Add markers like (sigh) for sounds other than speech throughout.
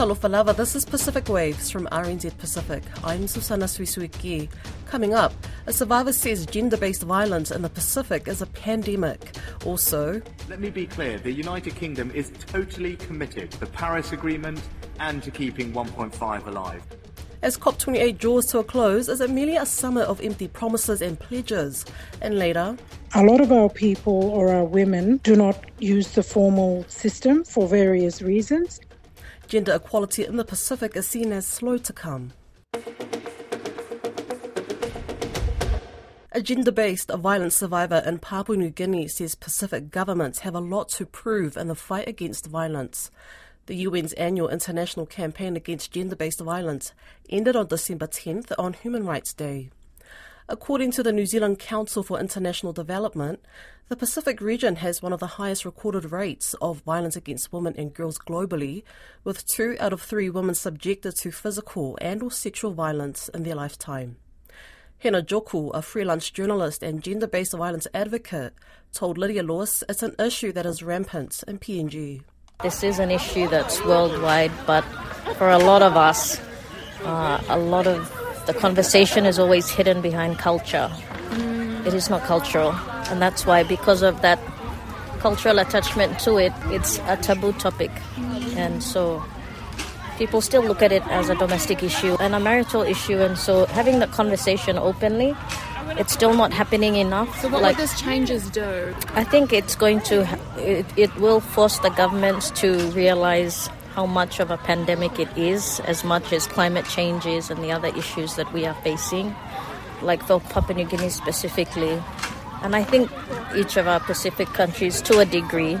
Talofa this is Pacific Waves from RNZ Pacific. I'm Susana Suisuiki. Coming up, a survivor says gender based violence in the Pacific is a pandemic. Also, Let me be clear the United Kingdom is totally committed to the Paris Agreement and to keeping 1.5 alive. as COP28 draws to a close, is it merely a summer of empty promises and pledges? And later, A lot of our people or our women do not use the formal system for various reasons. Gender equality in the Pacific is seen as slow to come. A gender based violence survivor in Papua New Guinea says Pacific governments have a lot to prove in the fight against violence. The UN's annual international campaign against gender based violence ended on December 10th on Human Rights Day. According to the New Zealand Council for International Development, the Pacific region has one of the highest recorded rates of violence against women and girls globally, with two out of three women subjected to physical and or sexual violence in their lifetime. Hennah Joku, a freelance journalist and gender-based violence advocate, told Lydia Lewis it's an issue that is rampant in PNG. This is an issue that's worldwide, but for a lot of us, uh, a lot of the conversation is always hidden behind culture. It is not cultural, and that's why, because of that cultural attachment to it, it's a taboo topic, and so people still look at it as a domestic issue and a marital issue, and so having the conversation openly. It's still not happening enough. So what like, will this changes do? I think it's going to, it, it will force the governments to realize how much of a pandemic it is, as much as climate change is and the other issues that we are facing, like for Papua New Guinea specifically. And I think each of our Pacific countries, to a degree,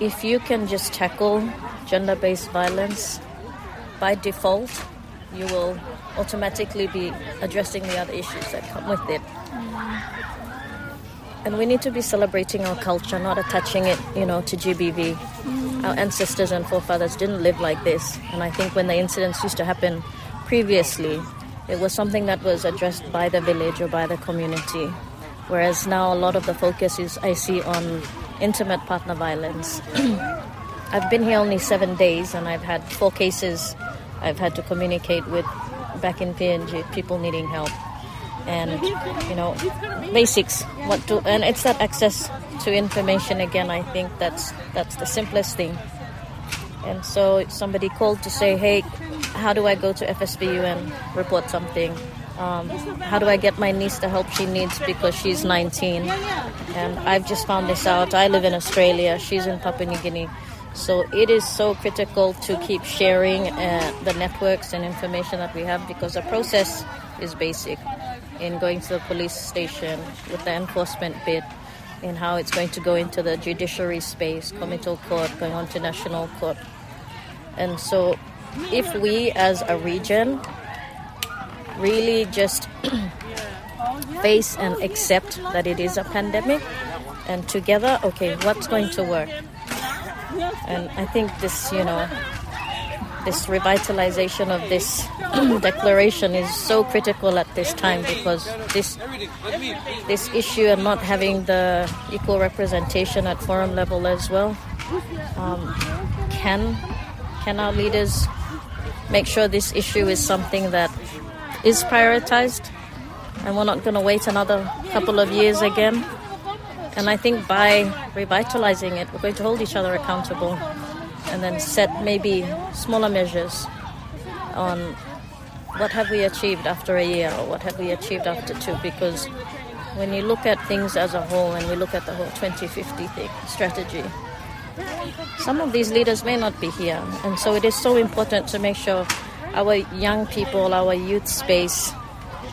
if you can just tackle gender based violence by default, you will automatically be addressing the other issues that come with it. And we need to be celebrating our culture, not attaching it, you know, to GBV. Our ancestors and forefathers didn't live like this, and I think when the incidents used to happen previously, it was something that was addressed by the village or by the community. Whereas now a lot of the focus is I see on intimate partner violence. (clears throat) I've been here only seven days, and I've had four cases I've had to communicate with back in PNG, people needing help and you know basics what to and it's that access to information again i think that's that's the simplest thing. And so somebody called to say hey how do i go to FSVU and report something? Um, how do i get my niece the help she needs because she's 19 and i've just found this out. I live in australia. She's in papua new guinea. So it is so critical to keep sharing uh, the networks and information that we have because the process is basic in going to the police station with the enforcement bit in how it's going to go into the judiciary space, committal court, going on to national court. And so if we as a region really just (clears throat) face and accept that it is a pandemic and together, okay, what's going to work? And I think this, you know, this revitalization of this (clears throat) declaration is so critical at this time because this this issue and not having the equal representation at forum level as well um, can can our leaders make sure this issue is something that is prioritized? And we're not going to wait another couple of years again. And I think by revitalizing it we're going to hold each other accountable and then set maybe smaller measures on what have we achieved after a year or what have we achieved after two? Because when you look at things as a whole and we look at the whole 2050 thing, strategy some of these leaders may not be here. And so it is so important to make sure our young people our youth space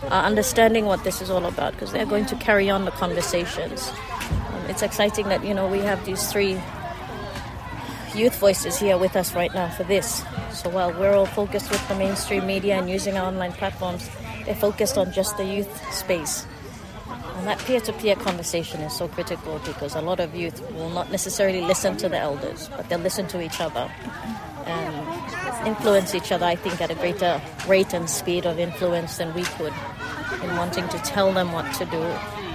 are understanding what this is all about because they're going to carry on the conversations. Um, it's exciting that you know we have these three youth voices here with us right now for this. So while we're all focused with the mainstream media and using our online platforms, they're focused on just the youth space. And that peer to peer conversation is so critical because a lot of youth will not necessarily listen to the elders, but they'll listen to each other and influence each other, I think, at a greater rate and speed of influence than we could in wanting to tell them what to do.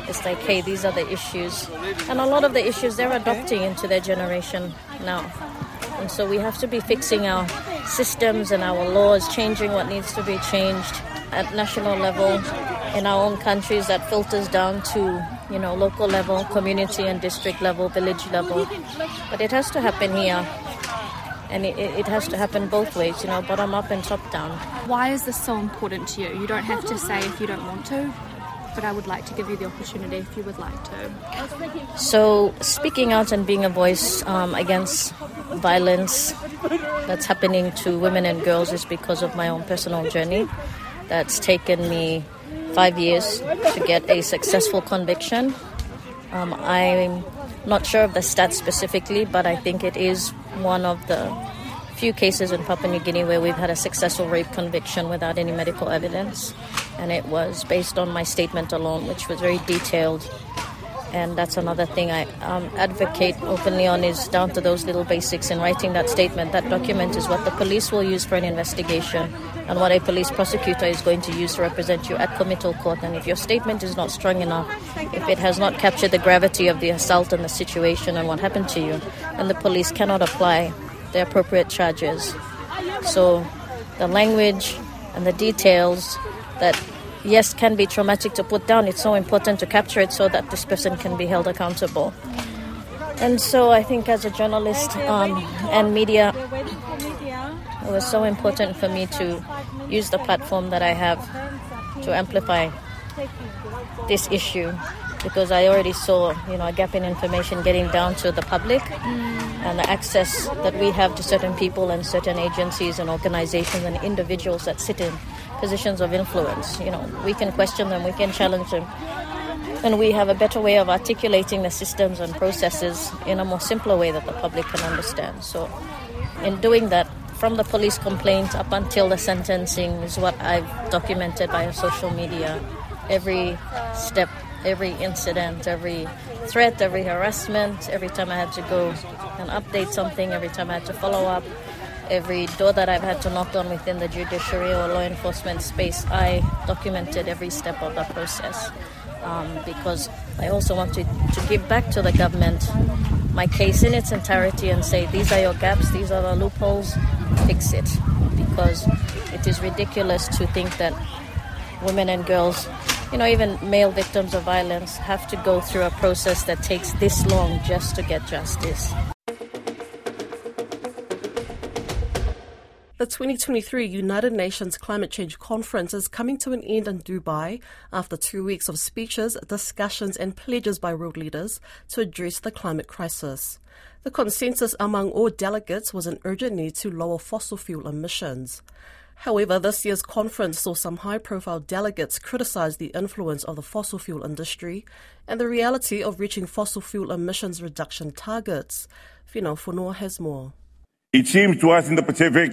It's like, hey, these are the issues. And a lot of the issues they're adopting into their generation now. And so we have to be fixing our systems and our laws, changing what needs to be changed at national level in our own countries that filters down to you know local level, community and district level, village level. But it has to happen here. And it, it has to happen both ways, you know, bottom up and top down. Why is this so important to you? You don't have to say if you don't want to, but I would like to give you the opportunity if you would like to. So, speaking out and being a voice um, against violence that's happening to women and girls is because of my own personal journey. That's taken me five years to get a successful conviction. Um, I'm not sure of the stats specifically, but I think it is one of the few cases in Papua New Guinea where we've had a successful rape conviction without any medical evidence. And it was based on my statement alone, which was very detailed and that's another thing I um, advocate openly on is down to those little basics in writing that statement. That document is what the police will use for an investigation and what a police prosecutor is going to use to represent you at committal court. And if your statement is not strong enough, if it has not captured the gravity of the assault and the situation and what happened to you, then the police cannot apply the appropriate charges. So the language and the details that yes, can be traumatic to put down, it's so important to capture it so that this person can be held accountable. And so I think as a journalist um, and media, it was so important for me to use the platform that I have to amplify this issue because I already saw, you know, a gap in information getting down to the public and the access that we have to certain people and certain agencies and organizations and individuals that sit in positions of influence. You know, we can question them, we can challenge them, and we have a better way of articulating the systems and processes in a more simpler way that the public can understand. So, in doing that, from the police complaint up until the sentencing is what I've documented via social media. Every step, every incident, every threat, every harassment, every time I had to go and update something, every time I had to follow up, every door that I've had to knock on within the judiciary or law enforcement space, I documented every step of the process um, because I also wanted to give back to the government my case in its entirety and say, these are your gaps, these are the loopholes, fix it. Because it is ridiculous to think that women and girls, you know, even male victims of violence, have to go through a process that takes this long just to get justice. The 2023 United Nations Climate Change Conference is coming to an end in Dubai after two weeks of speeches, discussions, and pledges by world leaders to address the climate crisis. The consensus among all delegates was an urgent need to lower fossil fuel emissions. However, this year's conference saw some high profile delegates criticize the influence of the fossil fuel industry and the reality of reaching fossil fuel emissions reduction targets. Finau Fonua has more. It seems to us in the Pacific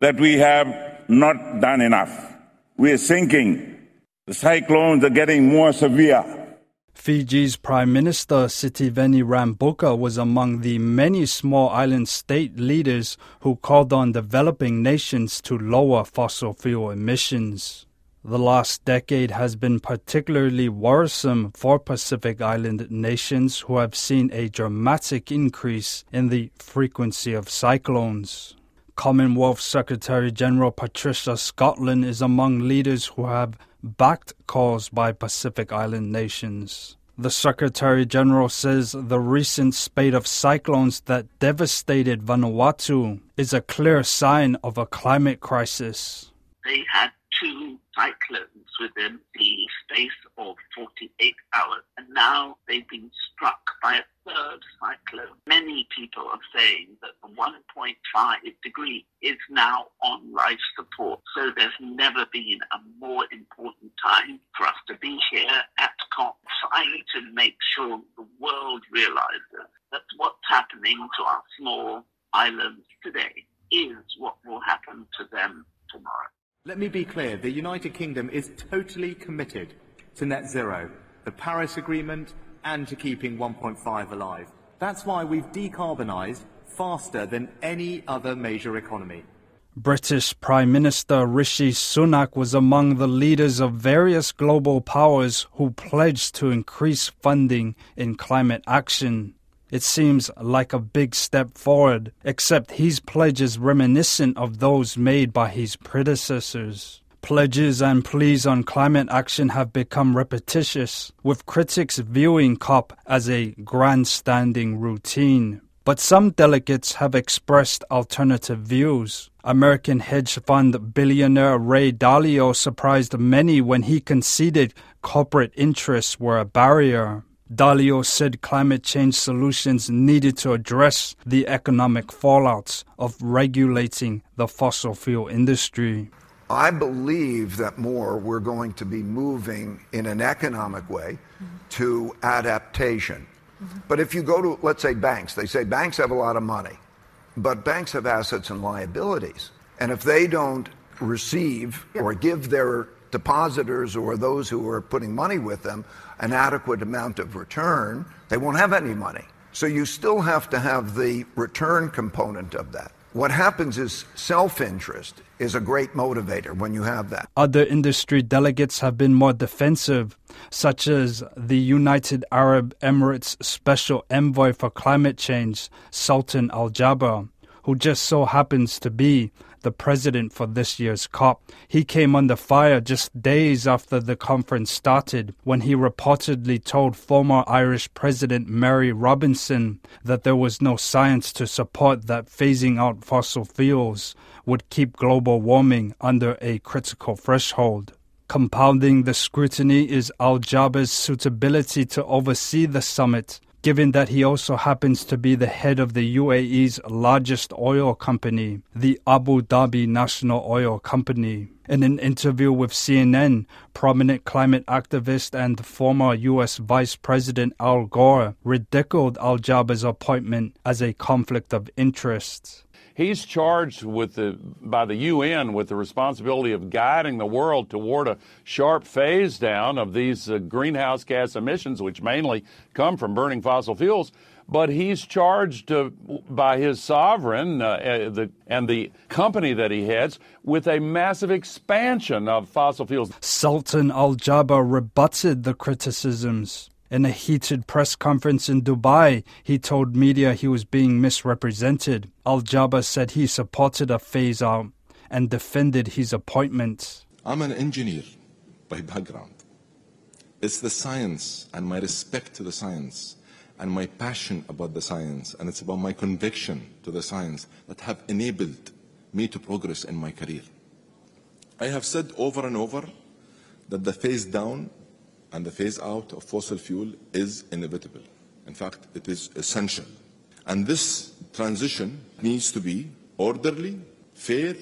that we have not done enough. We are sinking. The cyclones are getting more severe. Fiji's Prime Minister Sitiveni Rabuka was among the many small island state leaders who called on developing nations to lower fossil fuel emissions. The last decade has been particularly worrisome for Pacific Island nations who have seen a dramatic increase in the frequency of cyclones. Commonwealth Secretary General Patricia Scotland is among leaders who have backed calls by Pacific Island nations. The Secretary General says the recent spate of cyclones that devastated Vanuatu is a clear sign of a climate crisis. They had two cyclones within the space of 48 hours, and now they've been struck by a third cyclone. Many people are saying that the 1.5 degree is now on life support. So there's never been a more important time for us to be here at COP trying to make sure the world realizes that what's happening to our small islands today is what will happen to them tomorrow. Let me be clear the United Kingdom is totally committed to net zero, the Paris Agreement, and to keeping 1.5 alive. That's why we've decarbonised faster than any other major economy. British Prime Minister Rishi Sunak was among the leaders of various global powers who pledged to increase funding in climate action. It seems like a big step forward, except his pledge is reminiscent of those made by his predecessors. Pledges and pleas on climate action have become repetitious, with critics viewing COP as a grandstanding routine. But some delegates have expressed alternative views. American hedge fund billionaire Ray Dalio surprised many when he conceded corporate interests were a barrier. Dalio said climate change solutions needed to address the economic fallouts of regulating the fossil fuel industry. I believe that more we're going to be moving in an economic way to adaptation. But if you go to, let's say, banks, they say banks have a lot of money, but banks have assets and liabilities. And if they don't receive or give their depositors or those who are putting money with them an adequate amount of return, they won't have any money. So you still have to have the return component of that. What happens is self interest is a great motivator when you have that. Other industry delegates have been more defensive, such as the United Arab Emirates Special Envoy for Climate Change, Sultan Al Jaber, who just so happens to be the president for this year's COP. He came under fire just days after the conference started when he reportedly told former Irish President Mary Robinson that there was no science to support that phasing out fossil fuels would keep global warming under a critical threshold. Compounding the scrutiny is Al Jaber's suitability to oversee the summit given that he also happens to be the head of the UAE's largest oil company, the Abu Dhabi National Oil Company. In an interview with CNN, prominent climate activist and former U.S. Vice President Al Gore ridiculed Al Jaber's appointment as a conflict of interest. He's charged with the, by the UN with the responsibility of guiding the world toward a sharp phase down of these uh, greenhouse gas emissions, which mainly come from burning fossil fuels. But he's charged uh, by his sovereign uh, uh the, and the company that he heads with a massive expansion of fossil fuels. Sultan Al Jaber rebutted the criticisms. In a heated press conference in Dubai, he told media he was being misrepresented. Al Jaber said he supported a phase out and defended his appointment. I'm an engineer by background. It's the science and my respect to the science and my passion about the science and it's about my conviction to the science that have enabled me to progress in my career. I have said over and over that the phase down and the phase out of fossil fuel is inevitable. In fact, it is essential. And this transition needs to be orderly, fair,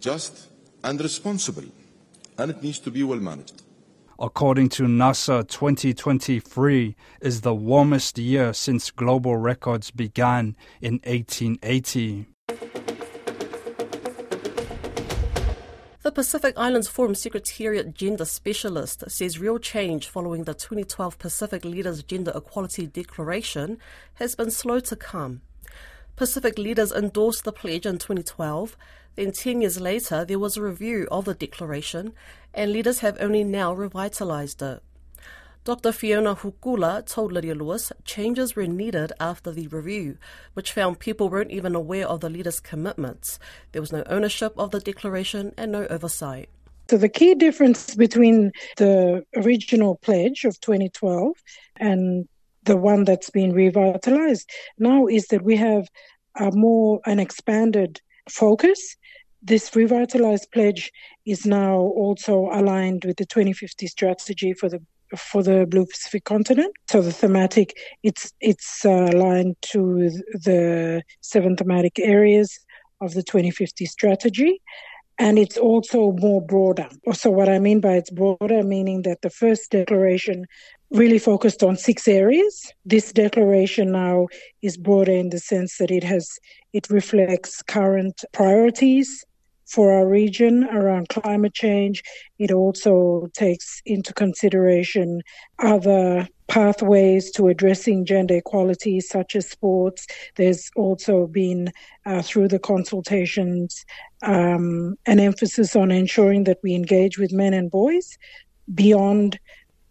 just, and responsible. And it needs to be well managed. According to NASA, 2023 is the warmest year since global records began in 1880. The Pacific Islands Forum Secretariat Gender Specialist says real change following the 2012 Pacific Leaders Gender Equality Declaration has been slow to come. Pacific leaders endorsed the pledge in 2012. Then, 10 years later, there was a review of the declaration, and leaders have only now revitalized it. Dr. Fiona Hukula told Lydia Lewis changes were needed after the review, which found people weren't even aware of the leaders' commitments. There was no ownership of the declaration and no oversight. So, the key difference between the original pledge of 2012 and the one that's been revitalized now is that we have a more an expanded focus this revitalized pledge is now also aligned with the 2050 strategy for the for the Blue Pacific continent. So the thematic, it's it's uh, aligned to the seven thematic areas of the 2050 strategy. And it's also more broader. So, what I mean by it's broader, meaning that the first declaration really focused on six areas. This declaration now is broader in the sense that it has it reflects current priorities, for our region around climate change. It also takes into consideration other pathways to addressing gender equality, such as sports. There's also been, uh, through the consultations, um, an emphasis on ensuring that we engage with men and boys beyond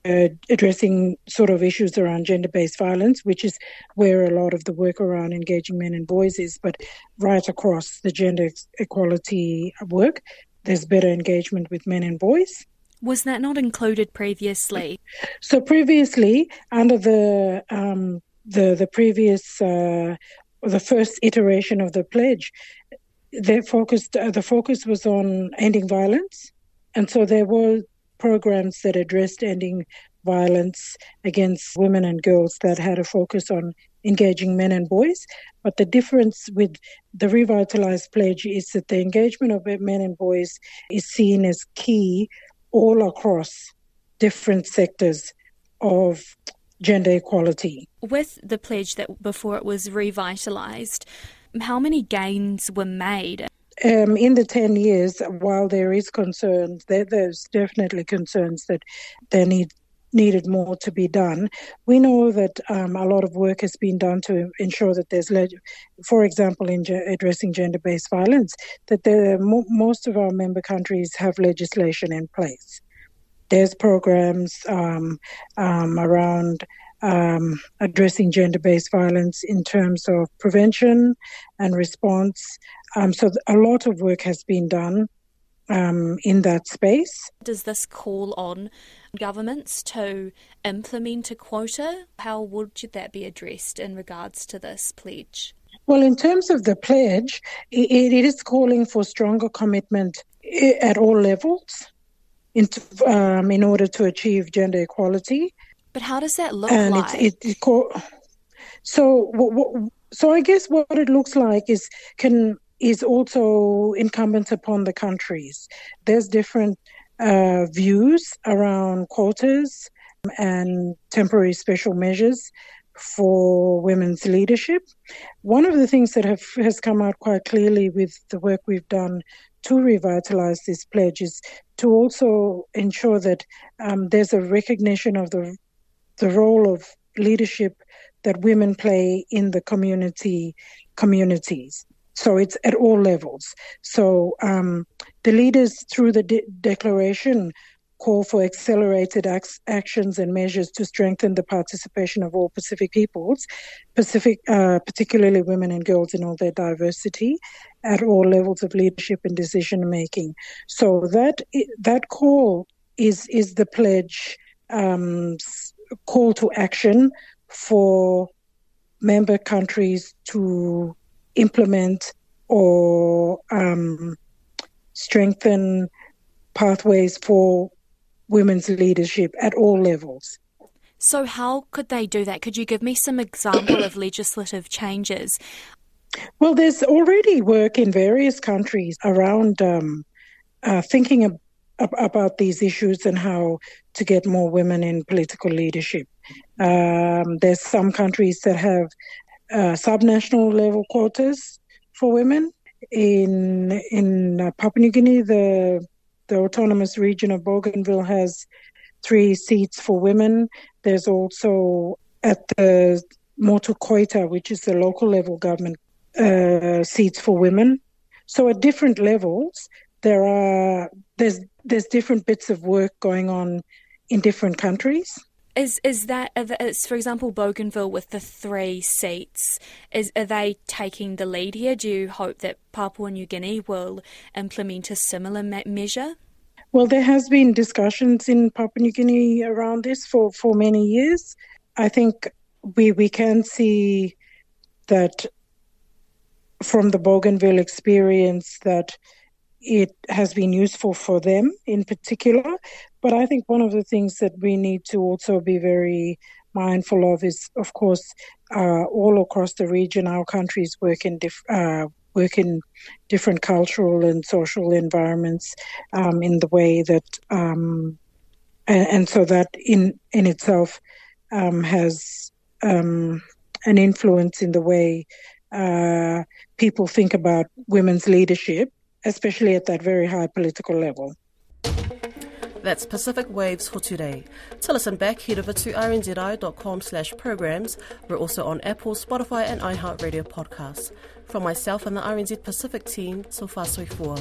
uh, addressing sort of issues around gender-based violence, which is where a lot of the work around engaging men and boys is, but right across the gender equality work, there's better engagement with men and boys. Was that not included previously? So previously, under the um, the the previous uh, the first iteration of the pledge, they focused uh, the focus was on ending violence, and so there were programs that addressed ending violence against women and girls that had a focus on engaging men and boys. But the difference with the revitalized pledge is that the engagement of men and boys is seen as key all across different sectors of gender equality. With the pledge that before it was revitalised, how many gains were made? Um, in the 10 years, while there is concerns, there, there's definitely concerns that there need, needed more to be done. We know that um, a lot of work has been done to ensure that there's, leg- for example, in ge- addressing gender based violence, that there, mo- most of our member countries have legislation in place. There's programs um, um around um, addressing gender based violence in terms of prevention and response. Um, so, a lot of work has been done um, in that space. Does this call on governments to implement a quota? How would that be addressed in regards to this pledge? Well, in terms of the pledge, it, it is calling for stronger commitment at all levels in, um, in order to achieve gender equality. But how does that look and like? It, it, it, so, so I guess what it looks like is can is also incumbent upon the countries. There's different uh, views around quotas and temporary special measures for women's leadership. One of the things that have, has come out quite clearly with the work we've done to revitalize this pledge is to also ensure that um, there's a recognition of the the role of leadership that women play in the community communities. So it's at all levels. So um, the leaders, through the de- declaration, call for accelerated ac- actions and measures to strengthen the participation of all Pacific peoples, Pacific, uh, particularly women and girls in all their diversity, at all levels of leadership and decision making. So that that call is is the pledge um, call to action for member countries to implement or um, strengthen pathways for women's leadership at all levels. So, how could they do that? Could you give me some example of legislative changes? Well, there's already work in various countries around um, uh, thinking of, about these issues and how to get more women in political leadership. Um, there's some countries that have uh, subnational level quotas for women. In in uh, Papua New Guinea, the the autonomous region of Bougainville has three seats for women. There's also at the Motu Koita, which is the local level government, uh, seats for women. So at different levels, there are there's there's different bits of work going on in different countries. Is is that is, for example Bougainville with the three seats? Is are they taking the lead here? Do you hope that Papua New Guinea will implement a similar me- measure? Well, there has been discussions in Papua New Guinea around this for, for many years. I think we we can see that from the Bougainville experience that it has been useful for them in particular. But I think one of the things that we need to also be very mindful of is, of course, uh, all across the region, our countries work in diff- uh, work in different cultural and social environments um, in the way that, um, and, and, so that in in itself um, has um, an influence in the way uh, people think about women's leadership especially at that very high political level. That's Pacific Waves for today. To listen back, head over to rnzi.com slash programs. We're also on Apple, Spotify and iHeartRadio podcasts. From myself and the RNZ Pacific team, so far so far.